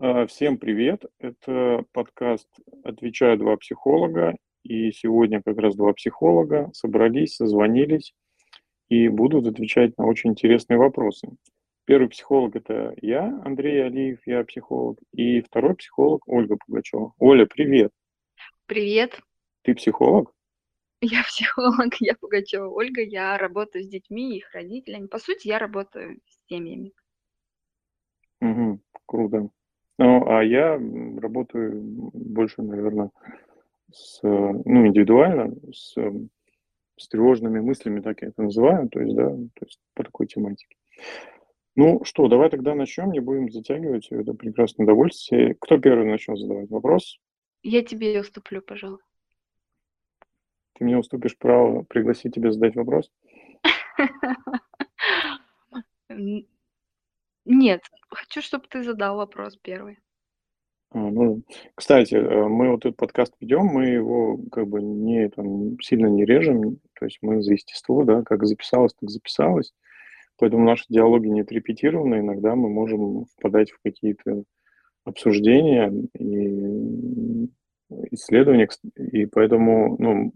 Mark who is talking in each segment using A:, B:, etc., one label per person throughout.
A: А, Всем привет! Это подкаст «Отвечаю два психолога». И сегодня как раз два психолога собрались, созвонились и будут отвечать на очень интересные вопросы. Первый психолог– это я, Андрей Алиев, я психолог. И второй психолог– Ольга Пугачева. Оля, привет!
B: Привет,
A: Ты психолог?
B: я психолог, я Пугачева Ольга, я работаю с детьми и их родителями. По сути, я работаю с семьями.
A: Мгм, круто. Ну, а я работаю больше, наверное, с, ну, индивидуально, с, с тревожными мыслями, так я это называю, то есть, да, то есть по такой тематике. Ну что, давай тогда начнем, не будем затягивать это прекрасное удовольствие. Кто первый начнет задавать вопрос?
B: Я тебе уступлю, пожалуй.
A: Ты мне уступишь право пригласить тебя задать вопрос?
B: Нет, хочу, чтобы ты задал вопрос первый.
A: А, ну, кстати, э, мы вот этот подкаст ведем, мы его как бы не там сильно не режем, то есть мы за естество, да, как записалось, так записалось. Поэтому наши диалоги не отрепетированы, иногда мы можем впадать в какие-то обсуждения и исследования, кс- и поэтому, ну,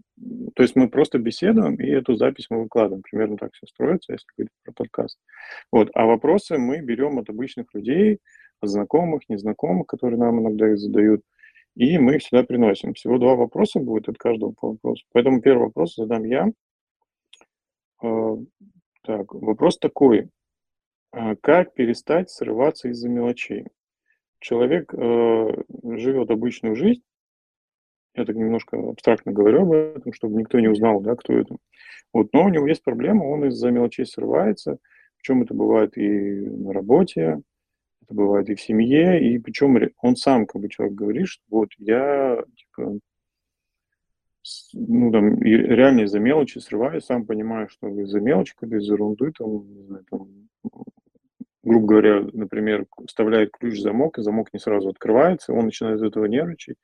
A: то есть мы просто беседуем, и эту запись мы выкладываем. Примерно так все строится, если говорить про подкаст. Вот. А вопросы мы берем от обычных людей, от знакомых, незнакомых, которые нам иногда их задают, и мы их сюда приносим. Всего два вопроса будет от каждого по вопросу. Поэтому первый вопрос задам я. А, Так, вопрос такой. А, Как перестать срываться из-за мелочей? Человек э, живет обычную жизнь, я так немножко абстрактно говорю об этом, чтобы никто не узнал, да, кто это. Вот, но у него есть проблема, он из-за мелочей срывается, причем это бывает и на работе, это бывает и в семье, и причем он сам, как бы человек говорит, что вот я, типа, ну, там, реально из-за мелочи срываюсь, сам понимаю, что из-за мелочи, когда из-за ерунды, там, там, грубо говоря, например, вставляет ключ в замок, и замок не сразу открывается, он начинает из этого нервничать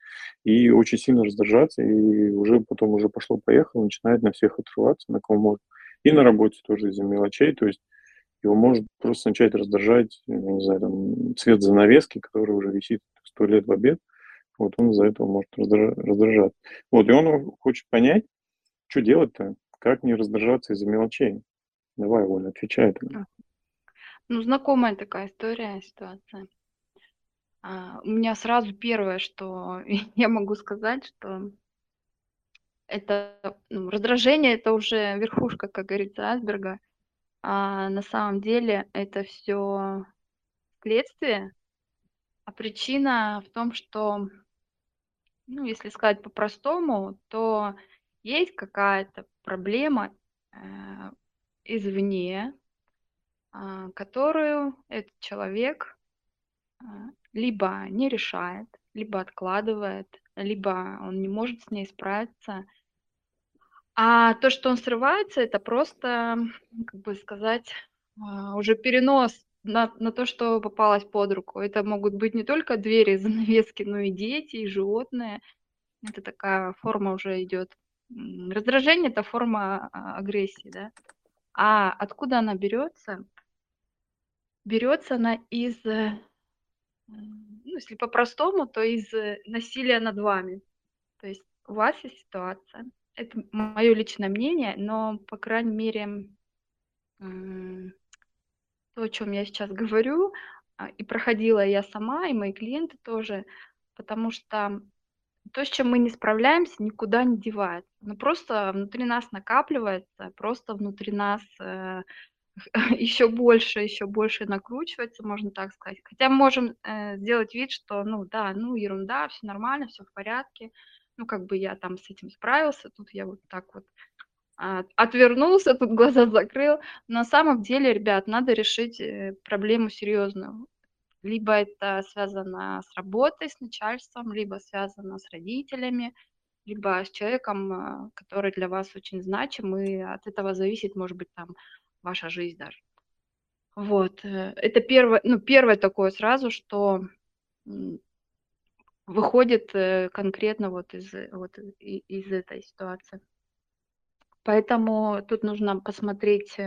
A: и очень сильно раздражаться, и уже потом уже пошло-поехало, начинает на всех отрываться, на кого может. И на работе тоже из-за мелочей, то есть его может просто начать раздражать, я не знаю, там, цвет занавески, который уже висит сто лет в обед, вот он из-за этого может раздра- раздражаться. Вот, и он хочет понять, что делать-то, как не раздражаться из-за мелочей. Давай, Оля, отвечай тогда.
B: Ну, знакомая такая история, ситуация. А, У меня сразу первое, что я могу сказать, что это ну, раздражение, это уже верхушка, как говорится, айсберга. А на самом деле это все следствие, а причина в том, что Ну, если сказать по-простому, то есть какая-то проблема э, извне, которую этот человек а, либо не решает, либо откладывает, либо он не может с ней справиться. А то, что он срывается, это просто, м, как бы сказать, а, уже перенос на, на то, что попалось под руку. Это могут быть не только двери, занавески, но и дети, и животные. Это такая форма уже идет. Раздражение– это форма а, агрессии, да. А откуда она берется? Берется она из, э, ну, если по-простому, то из э, насилия над вами. То есть у вас есть ситуация, это мое личное мнение, но, по крайней мере, то, о чем я сейчас говорю, а, и проходила я сама, и мои клиенты тоже, потому что То, с чем мы не справляемся, никуда не девается. Ну, просто внутри нас накапливается, просто внутри нас э, еще больше, еще больше накручивается, можно так сказать. Хотя можем э, сделать вид, что, ну да, ну ерунда, все нормально, все в порядке. Ну, как бы я там с этим справился, тут я вот так вот а, отвернулся, тут глаза закрыл. На самом деле, ребят, надо решить э, проблему серьезную. Либо это связано с работой, с начальством, либо связано с родителями, либо с человеком, а, который для вас очень значим, и от этого зависит, может быть, там ваша жизнь даже. Вот, э, это первое, ну, первое такое сразу, что выходит э, конкретно вот из, э, вот из этой ситуации. Поэтому тут нужно посмотреть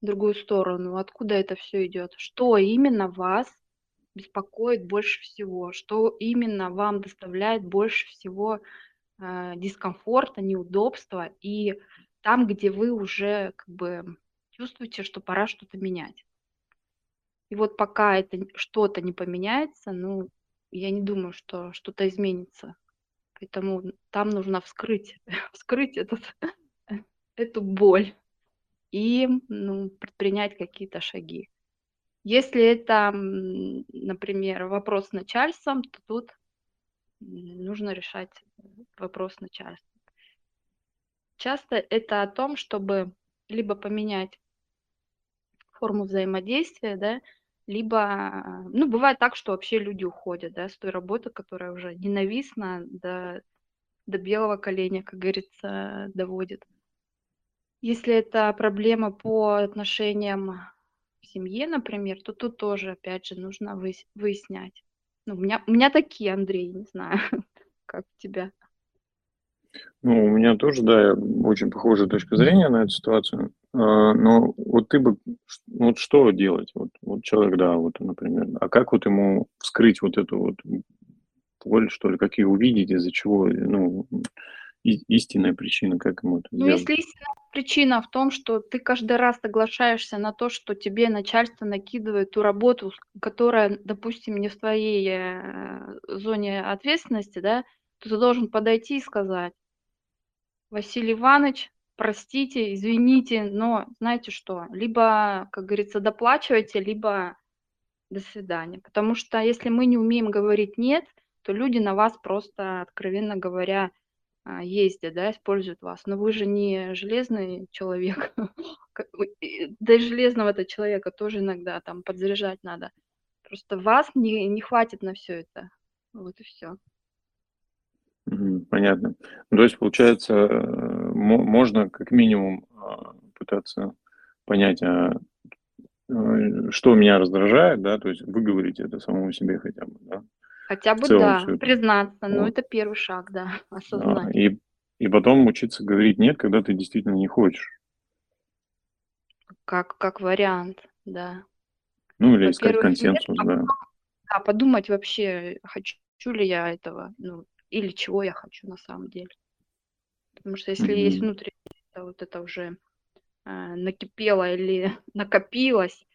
B: другую сторону, откуда это все идет, что именно вас беспокоит больше всего, что именно вам доставляет больше всего дискомфорта, неудобства, и там, где вы уже как бы чувствуете, что пора что-то менять. И вот пока это что-то не поменяется, ну, я не думаю, что что-то изменится. Поэтому там нужно вскрыть, вскрыть этот, эту боль и ну, предпринять какие-то шаги. Если это, например, вопрос с начальством, то тут нужно решать вопрос с начальством. Часто это о том, чтобы либо поменять форму взаимодействия, да, либо, ну, бывает так, что вообще люди уходят, да, с той работы, которая уже ненавистна до, до белого коленя, как говорится, доводит. Если это проблема по отношениям в семье, например, то тут тоже, опять же, нужно выяснять. Ну, у меня, у меня такие, Андрей, не знаю, как у тебя.
A: Ну, у меня тоже, да, очень похожая точка зрения на эту ситуацию. А, но вот ты бы, ну, вот что делать? Вот, вот человек, да, вот, например, а как вот ему вскрыть вот эту вот боль, что ли, как ее увидеть, из-за чего, ну, истинная причина, как ему это
B: Ну, если истинная причина в том, что ты каждый раз соглашаешься на то, что тебе начальство накидывает ту работу, которая, допустим, не в твоей э, зоне ответственности, да, то ты должен подойти и сказать, Василий Иванович, простите, извините, но знаете что, либо, как говорится, доплачивайте, либо до свидания. Потому что если мы не умеем говорить «нет», то люди на вас просто, откровенно говоря, а, ездят, да, используют вас. Но вы же не железный человек. Да и железного-то человека тоже иногда там подзаряжать надо. Просто вас не, не хватит на все это. Вот и все.
A: Понятно. Ну, то есть, получается, э, можно как минимум а, пытаться понять, а, э, что меня раздражает, да, то есть выговорить это самому себе хотя бы, да.
B: Хотя бы, да, признаться, ну, это первый шаг, да, осознать.
A: Да, и, и потом учиться говорить нет, когда ты действительно не хочешь.
B: Как, как вариант, да.
A: Ну, или искать консенсус, нет, да.
B: А подумать вообще, хочу ли я этого, ну, или чего я хочу на самом деле. Потому что если mm-hmm. есть внутреннее, вот это уже э, накипело или накопилось,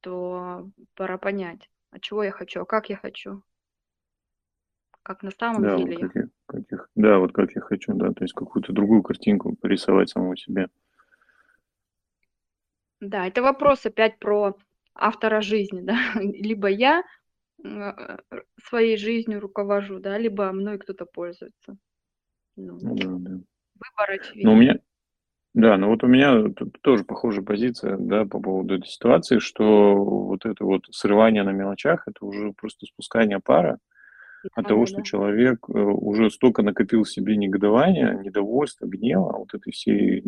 B: то пора понять, а чего я хочу, а как я хочу. Как на самом
A: да,
B: деле.
A: Вот как я, как я, да, вот как я хочу, да, то есть какую-то другую картинку порисовать самому себе.
B: Да, это вопрос опять про автора жизни, да. Либо я своей жизнью руковожу, да, либо мной кто-то пользуется.
A: Ну, ну да, да.
B: Выбор очевиден.
A: Но у меня, да, ну вот у меня тут тоже похожая позиция, да, по поводу этой ситуации, что вот это вот срывание на мелочах, это уже просто спускание пара от того, что человек э, уже столько накопил в себе негодования, недовольства, гнева, вот этой всей,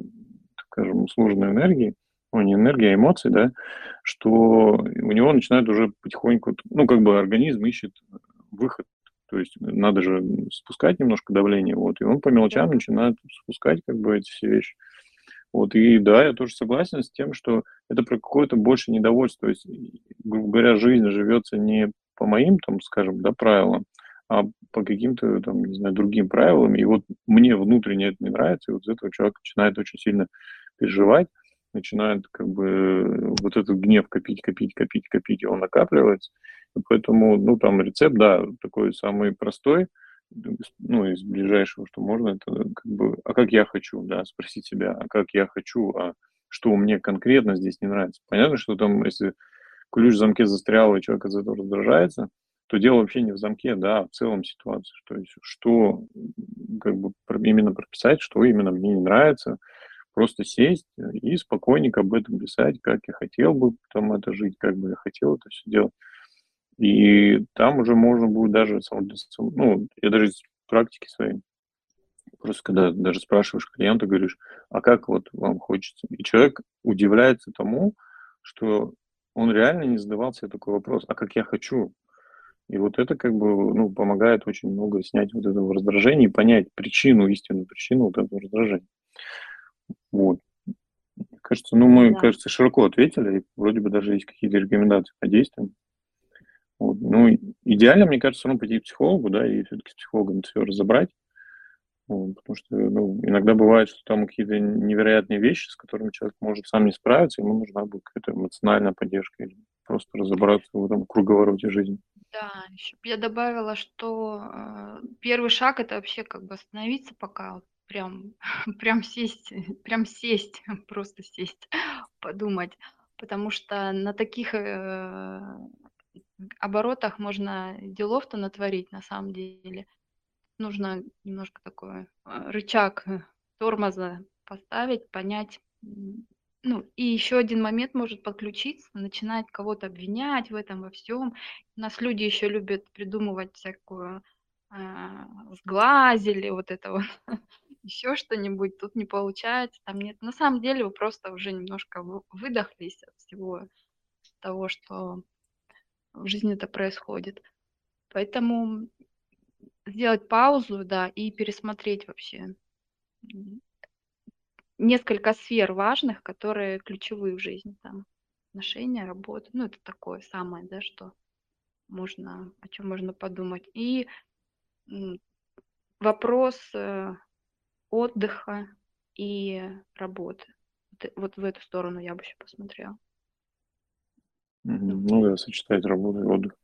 A: скажем, сложной энергии, ну, не энергия, а эмоции, да, что у него начинает уже потихоньку, ну, как бы организм ищет выход. То есть надо же спускать немножко давление, вот, и он по мелочам начинает спускать как бы эти все вещи. Вот, и да, я тоже согласен с тем, что это про какое-то больше недовольство. То есть, грубо говоря, жизнь живется не по моим, там, скажем, да, правилам, а по каким-то, там, не знаю, другим правилам. И вот мне внутренне это не нравится, и вот из этого человек начинает очень сильно переживать начинает как бы вот этот гнев копить, копить, копить, копить, и он накапливается. И поэтому, ну, там рецепт, да, такой самый простой, ну, из ближайшего, что можно, это как бы, а как я хочу, да, спросить себя, а как я хочу, а что мне конкретно здесь не нравится. Понятно, что там, если ключ в замке застрял, и человек из этого раздражается, то дело вообще не в замке, да, а в целом ситуации. То есть, что как бы именно прописать, что именно мне не нравится, просто сесть и спокойненько об этом писать, как я хотел бы там это жить, как бы я хотел это все делать. И там уже можно будет даже, ну, я даже из практики своей, просто когда даже спрашиваешь клиента, говоришь, а как вот вам хочется? И человек удивляется тому, что он реально не задавал себе такой вопрос, а как я хочу? И вот это как бы ну, помогает очень много снять вот этого раздражения и понять причину, истинную причину вот этого раздражения. Вот. Кажется, ну мы, да. кажется, широко ответили, и вроде бы даже есть какие-то рекомендации по действиям. Вот. Ну, идеально, мне кажется, ну, пойти к психологу, да, и все-таки с психологом все разобрать. Вот, потому что ну, иногда бывает, что там какие-то невероятные вещи, с которыми человек может сам не справиться, ему нужна будет какая-то эмоциональная поддержка или просто разобраться в этом круговороте жизни.
B: Да, еще я добавила, что э, первый шаг это вообще как бы остановиться пока, вот прям, прям сесть, прям сесть, просто сесть, подумать, потому что на таких э, оборотах можно делов-то натворить на самом деле. Нужно немножко такой э, рычаг э, тормоза поставить, понять. Ну, и еще один момент может подключиться, начинать кого-то обвинять в этом во всем. У нас люди еще любят придумывать всякую сглазили, вот это вот, еще что-нибудь, тут не получается, там нет. На самом деле вы просто уже немножко выдохлись от всего того, что в жизни это происходит. Поэтому сделать паузу, да, и пересмотреть вообще несколько сфер важных, которые ключевые в жизни, там, отношения, работа, ну, это такое самое, да, что можно, о чем можно подумать. И вопрос э, отдыха и работы. Вот, в эту сторону я бы еще посмотрела.
A: Ну да, сочетать работу и отдых.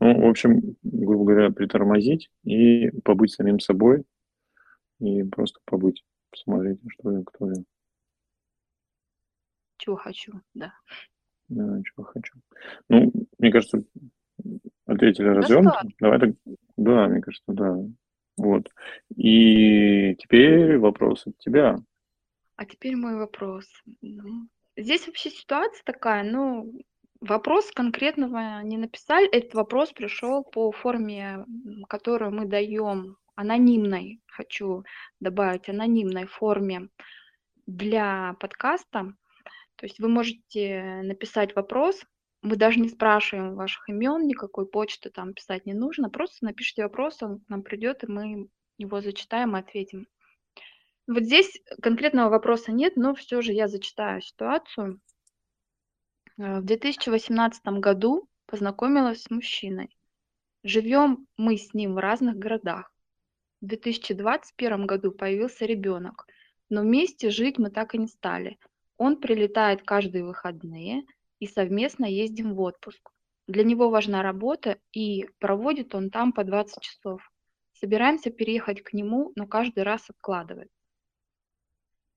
A: Ну, в общем, грубо говоря, притормозить и побыть самим собой, и просто побыть, посмотреть, что я, кто я.
B: Чего хочу, да.
A: Да, чего хочу. Ну, мне кажется, ответили развернуто. Давай так, да, мне кажется, да. Вот. И теперь вопрос от тебя.
B: А теперь мой вопрос. Ну, здесь вообще ситуация такая, ну, Вопрос конкретного не написали. Этот вопрос пришел по форме, которую мы даем анонимной, хочу добавить, анонимной форме для подкаста. То есть вы можете написать вопрос, мы даже не спрашиваем ваших имен, никакой почты там писать не нужно, просто напишите вопрос, он к нам придет, и мы его зачитаем и ответим. Вот здесь конкретного вопроса нет, но все же я зачитаю ситуацию. Э, в 2018 году познакомилась с мужчиной. Живем мы с ним в разных городах. В 2021 году появился ребенок, но вместе жить мы так и не стали. Он прилетает каждые выходные и совместно ездим в отпуск. Для него важна работа, и проводит он там по 20 часов. Собираемся переехать к нему, но каждый раз откладывает.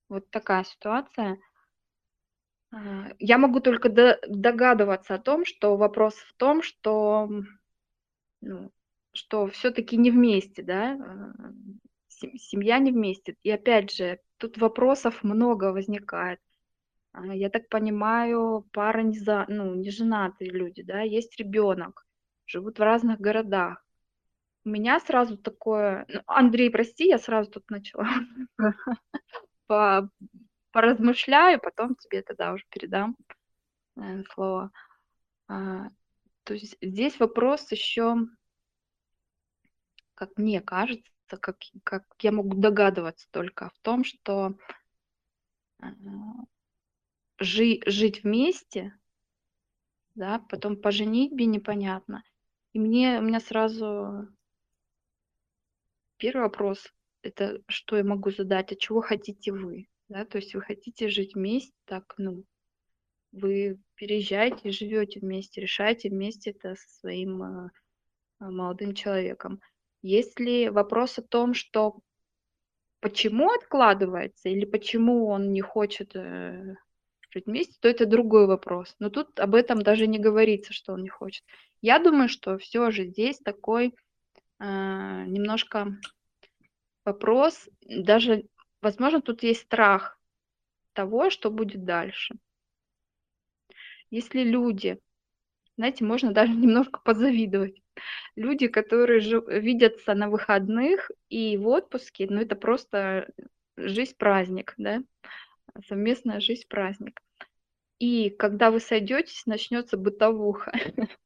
B: Вот такая ситуация. А, я могу только догадываться о том, что вопрос в том, что, ну, что все-таки не вместе, да, а, семья не вместе. И опять же, тут вопросов много возникает. А, я так понимаю, пара не, за, ну, не женатые люди, да, есть ребенок, живут в разных городах. У меня сразу такое, ну, Андрей, прости, я сразу тут начала по поразмышляю, потом тебе тогда уже передам э, слово. А, то есть здесь вопрос еще, как мне кажется, как, как я могу догадываться только в том, что э, жи, жить вместе, да, потом по женитьбе непонятно. И мне, у меня сразу первый вопрос, это что я могу задать, а чего хотите вы? да, то есть вы хотите жить вместе, так, ну, вы переезжаете, живете вместе, решаете вместе это со своим э, молодым человеком. Если вопрос о том, что почему откладывается или почему он не хочет э, жить вместе, то это другой вопрос. Но тут об этом даже не говорится, что он не хочет. Я думаю, что все же здесь такой э, немножко вопрос, даже Возможно, тут есть страх того, что будет дальше. Если люди, знаете, можно даже немножко позавидовать. Люди, которые жив, видятся на выходных и в отпуске, ну это просто жизнь-праздник, да, совместная жизнь-праздник. И когда вы сойдетесь, начнется бытовуха,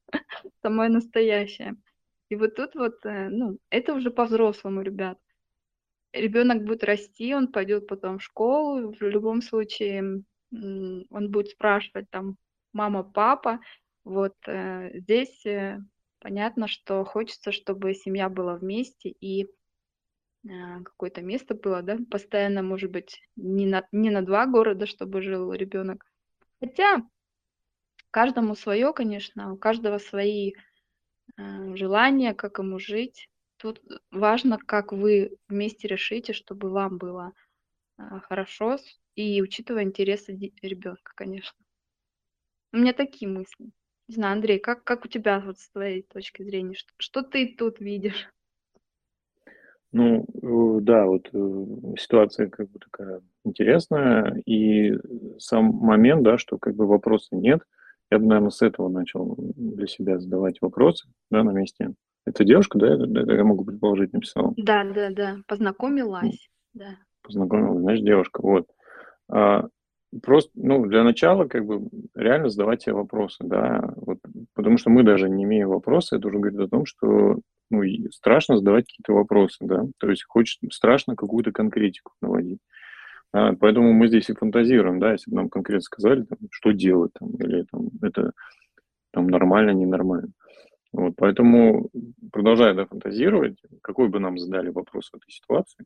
B: самое настоящее. И вот тут вот, э, ну, это уже по-взрослому, ребят ребенок будет расти, он пойдет потом в школу, в любом случае он будет спрашивать там мама, папа, вот э, здесь э, Понятно, что хочется, чтобы семья была вместе и какое-то место было, да, постоянно, может быть, не на, не на два города, чтобы жил ребенок. Хотя каждому свое, конечно, у каждого свои э, желания, как ему жить. Тут важно, как вы вместе решите, чтобы вам было э, хорошо и учитывая интересы ребенка, конечно. У меня такие мысли. Не знаю, Андрей, как, как у тебя вот с твоей точки зрения? Что, что ты тут видишь?
A: Ну, э, да, вот э, ситуация как бы такая интересная, и сам момент, да, что как бы вопроса нет, я бы, наверное, с этого начал для себя задавать вопросы, да, на месте. Это девушка, да, это, я могу предположить, написала?
B: Да, да, да, познакомилась, да.
A: Познакомилась, значит, девушка, вот. А, просто, ну, для начала, как бы, реально задавать себе вопросы, да, вот, потому что мы даже не имеем вопроса, это уже говорит о том, что, ну, страшно задавать какие-то вопросы, да, то есть хочет, страшно какую-то конкретику наводить. А, поэтому мы здесь и фантазируем, да, если бы нам конкретно сказали, там, что делать, там, или там, это там, нормально, ненормально. Вот, поэтому, продолжая да, фантазировать, какой бы нам задали вопрос в этой ситуации,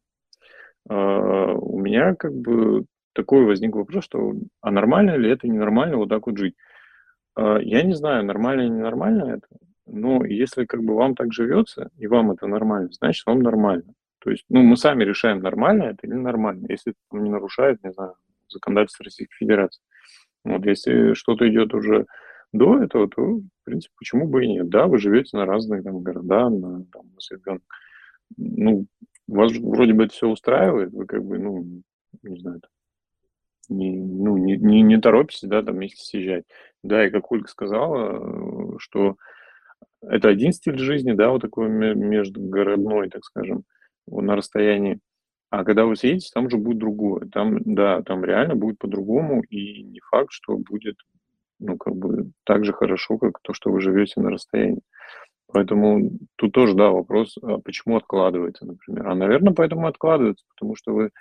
A: э, у меня как бы такой возник вопрос, что а нормально ли это, ненормально вот так вот жить? Э, я не знаю, нормально или ненормально это, но если как бы вам так живется, и вам это нормально, значит, вам нормально. То есть, ну, мы сами решаем, нормально это или нормально, если это не нарушает, не знаю, законодательство Российской Федерации. Вот, если что-то идет уже до этого, то, в принципе, почему бы и нет? Да, вы живете на разных там города, на, там, на ребенок. Ну, вас вроде бы это все устраивает, вы как бы, ну, не знаю, не, ну, не, не, не торопитесь, да, там вместе съезжать. Да, и как Ольга сказала, что это один стиль жизни, да, вот такой междугородной, так скажем на расстоянии. А когда вы съедете, там уже будет другое. Там, да, там реально будет по-другому, и не факт, что будет, ну, как бы так же хорошо, как то, что вы живете на расстоянии. Поэтому тут тоже, да, вопрос, а почему откладывается, например. А, наверное, поэтому откладывается, потому что вы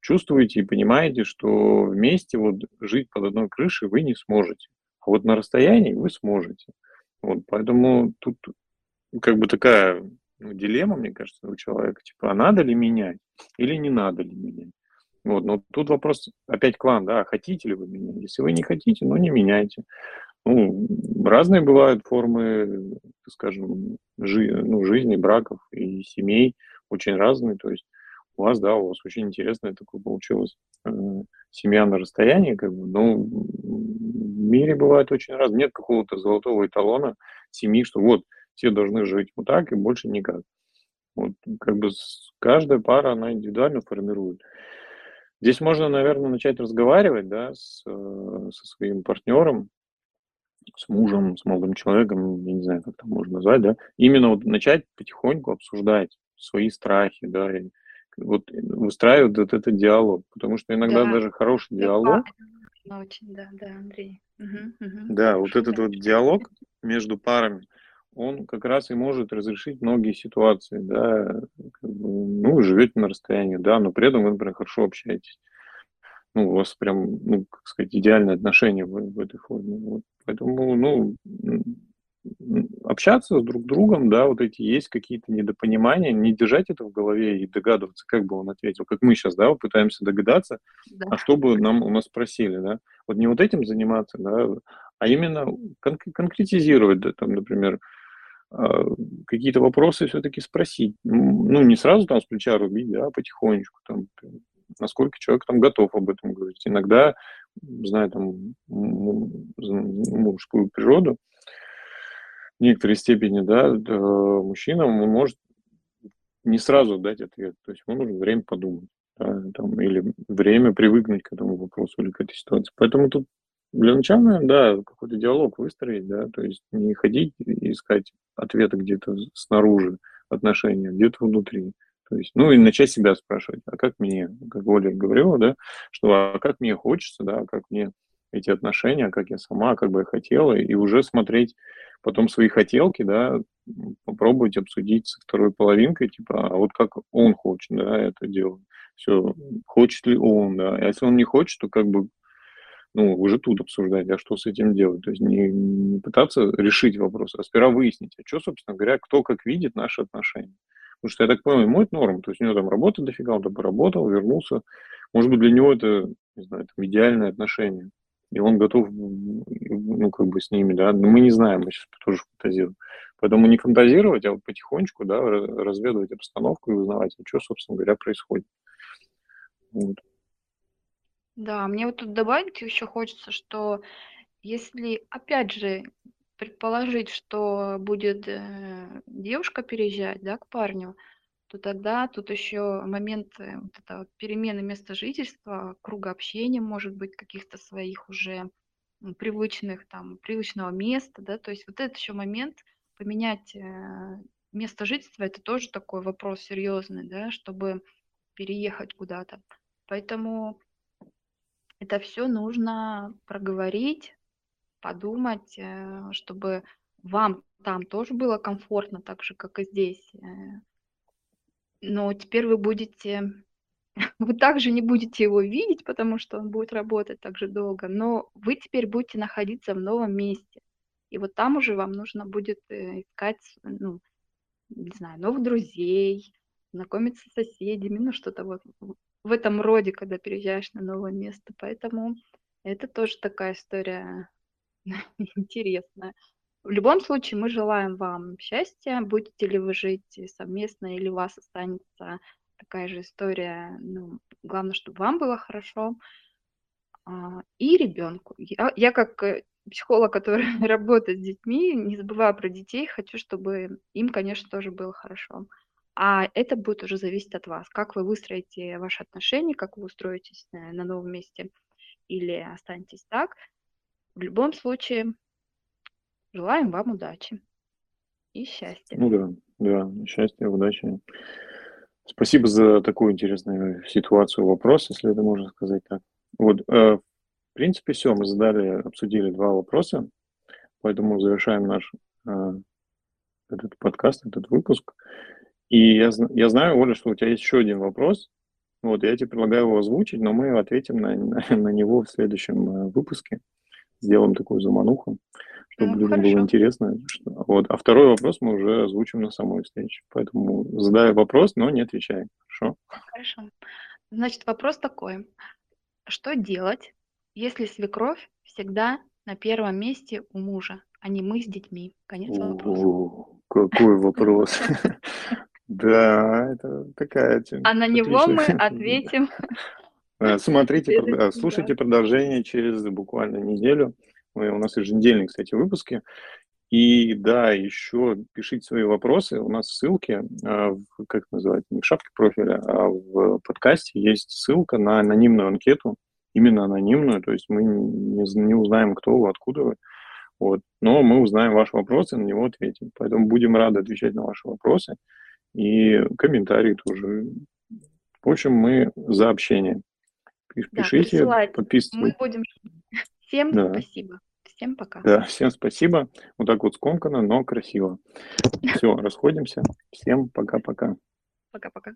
A: чувствуете и понимаете, что вместе вот жить под одной крышей вы не сможете. А вот на расстоянии вы сможете. Вот, поэтому тут как бы такая ну, дилемма, мне кажется, у человека, типа, а надо ли менять или не надо ли менять? Вот, но тут вопрос опять к вам, да, хотите ли вы менять? Если вы не хотите, ну, не меняйте. Ну, разные бывают формы, скажем, жи ну, жизни, браков и семей, очень разные. То есть у вас, да, у вас очень интересная такое получилось э, семья на расстоянии, как бы, но в мире бывает очень разные. Нет какого-то золотого эталона семьи, что вот все должны жить вот так и больше никак. Вот как бы каждая пара, она индивидуально формирует. Здесь можно, наверное, начать разговаривать, да, с, э, со своим партнером, с мужем, с молодым человеком, я не знаю, как там можно назвать, да, именно вот начать потихоньку обсуждать свои страхи, да, и вот выстраивать вот этот диалог, потому что иногда да. даже хороший диалог.
B: Очень, да, да, Андрей. Угу,
A: угу. Да, вот этот вот диалог между парами, он как раз и может разрешить многие ситуации, да, ну, вы живете на расстоянии, да, но при этом вы, например, хорошо общаетесь. Ну, у вас прям, ну, как сказать, идеальные отношения в, в этой форме. Вот. Поэтому, ну, общаться с друг другом, да, вот эти есть какие-то недопонимания, не держать это в голове и догадываться, как бы он ответил, как мы сейчас, да, пытаемся догадаться, да. а что бы нам у нас спросили, да. Вот не вот этим заниматься, да, а именно кон- конкретизировать, да, там, например, а, какие-то вопросы все-таки спросить. Ну, не сразу там с плеча рубить, да, а потихонечку, там, насколько человек там готов об этом говорить. Иногда, зная там мужскую природу, некоторой степени, да, мужчина, он может не сразу дать ответ, то есть ему нужно время подумать, да, там, или время привыкнуть к этому вопросу или к этой ситуации. Поэтому тут для начала, да, какой-то диалог выстроить, да, то есть не ходить и искать ответы где-то снаружи отношения, где-то внутри. То есть, ну и начать себя спрашивать, а как мне, как Оля говорила, да, что а как мне хочется, да, как мне эти отношения, как я сама, как бы я хотела, и уже смотреть потом свои хотелки, да, попробовать обсудить со второй половинкой, типа, а вот как он хочет, да, это делать. Все, хочет ли он, да. А если он не хочет, то как бы ну, уже тут обсуждать, а что с этим делать. То есть не, не пытаться решить вопрос, а сперва выяснить, а что, собственно говоря, кто как видит наши отношения. Потому что, я так понимаю, ему это норм. То есть у него там работа дофига, он там поработал, вернулся. Может быть, для него это, не знаю, там, идеальное отношение. И он готов, ну, как бы с ними, да. Но мы не знаем, мы сейчас тоже фантазируем. Поэтому не фантазировать, а вот потихонечку, да, разведывать обстановку и узнавать, а что, собственно говоря, происходит. Вот.
B: Да, мне вот тут добавить еще хочется, что если, опять же, предположить, что будет э, девушка переезжать, да, к парню, то тогда тут еще момент э, вот это вот перемены места жительства, круга общения, может быть, каких-то своих уже привычных, там, привычного места, да, то есть вот этот еще момент поменять э, место жительства, это тоже такой вопрос серьезный, да, чтобы переехать куда-то. Поэтому это все нужно проговорить, подумать, э, чтобы вам там тоже было комфортно, так же, как и здесь. Но теперь вы будете, вы также не будете его видеть, потому что он будет работать так же долго, но вы теперь будете находиться в новом месте. И вот там уже вам нужно будет э, искать, ну, не знаю, новых друзей, знакомиться с соседями, ну, что-то вот в этом роде, когда переезжаешь на новое место. Поэтому это тоже такая история интересная. В любом случае, мы желаем вам счастья. Будете ли вы жить совместно или у вас останется такая же история. Ну, главное, чтобы вам было хорошо. А, и ребенку. Я, я как э, психолог, который работает с детьми, не забываю про детей, хочу, чтобы им, конечно, тоже было хорошо. А это будет уже зависеть от вас, как вы выстроите ваши отношения, как вы устроитесь на, на новом месте или останетесь так. В любом случае, желаем вам удачи и счастья.
A: Ну да, да, счастья, удачи. Спасибо за такую интересную ситуацию, вопрос, если это можно сказать так. Вот, э, в принципе, все, мы задали, обсудили два вопроса, поэтому завершаем наш э, этот подкаст, этот выпуск. И я, я знаю, Оля, что у тебя есть еще один вопрос. Вот, я тебе предлагаю его озвучить, но мы ответим на, на, на него в следующем э, выпуске. Сделаем такую замануху, чтобы ну, людям хорошо. было интересно. Что, вот. А второй вопрос мы уже озвучим на самой встрече. Поэтому задай вопрос, но не отвечай. Хорошо?
B: Хорошо. Значит, вопрос такой. Что делать, если свекровь всегда на первом месте у мужа, а не мы с детьми? Конец вопроса.
A: Какой вопрос? Да, это такая
B: тема. А на него мы ответим.
A: Смотрите, слушайте продолжение через буквально неделю. У нас еженедельные, кстати, выпуски. И да, еще пишите свои вопросы. У нас ссылки, а, как называется, не в шапке профиля, а в подкасте есть ссылка на анонимную анкету, именно анонимную, то есть мы не, не узнаем, кто вы, откуда вы. Вот. Но мы узнаем ваши вопросы на него ответим. Поэтому будем рады отвечать на ваши вопросы и комментарии тоже. В общем, мы за общение. Пишите, да, подписывайтесь.
B: Мы будем... Всем да. спасибо. Всем пока.
A: Да, всем спасибо. Вот так вот скомканно, но красиво. Все, расходимся. Всем пока-пока.
B: Пока-пока.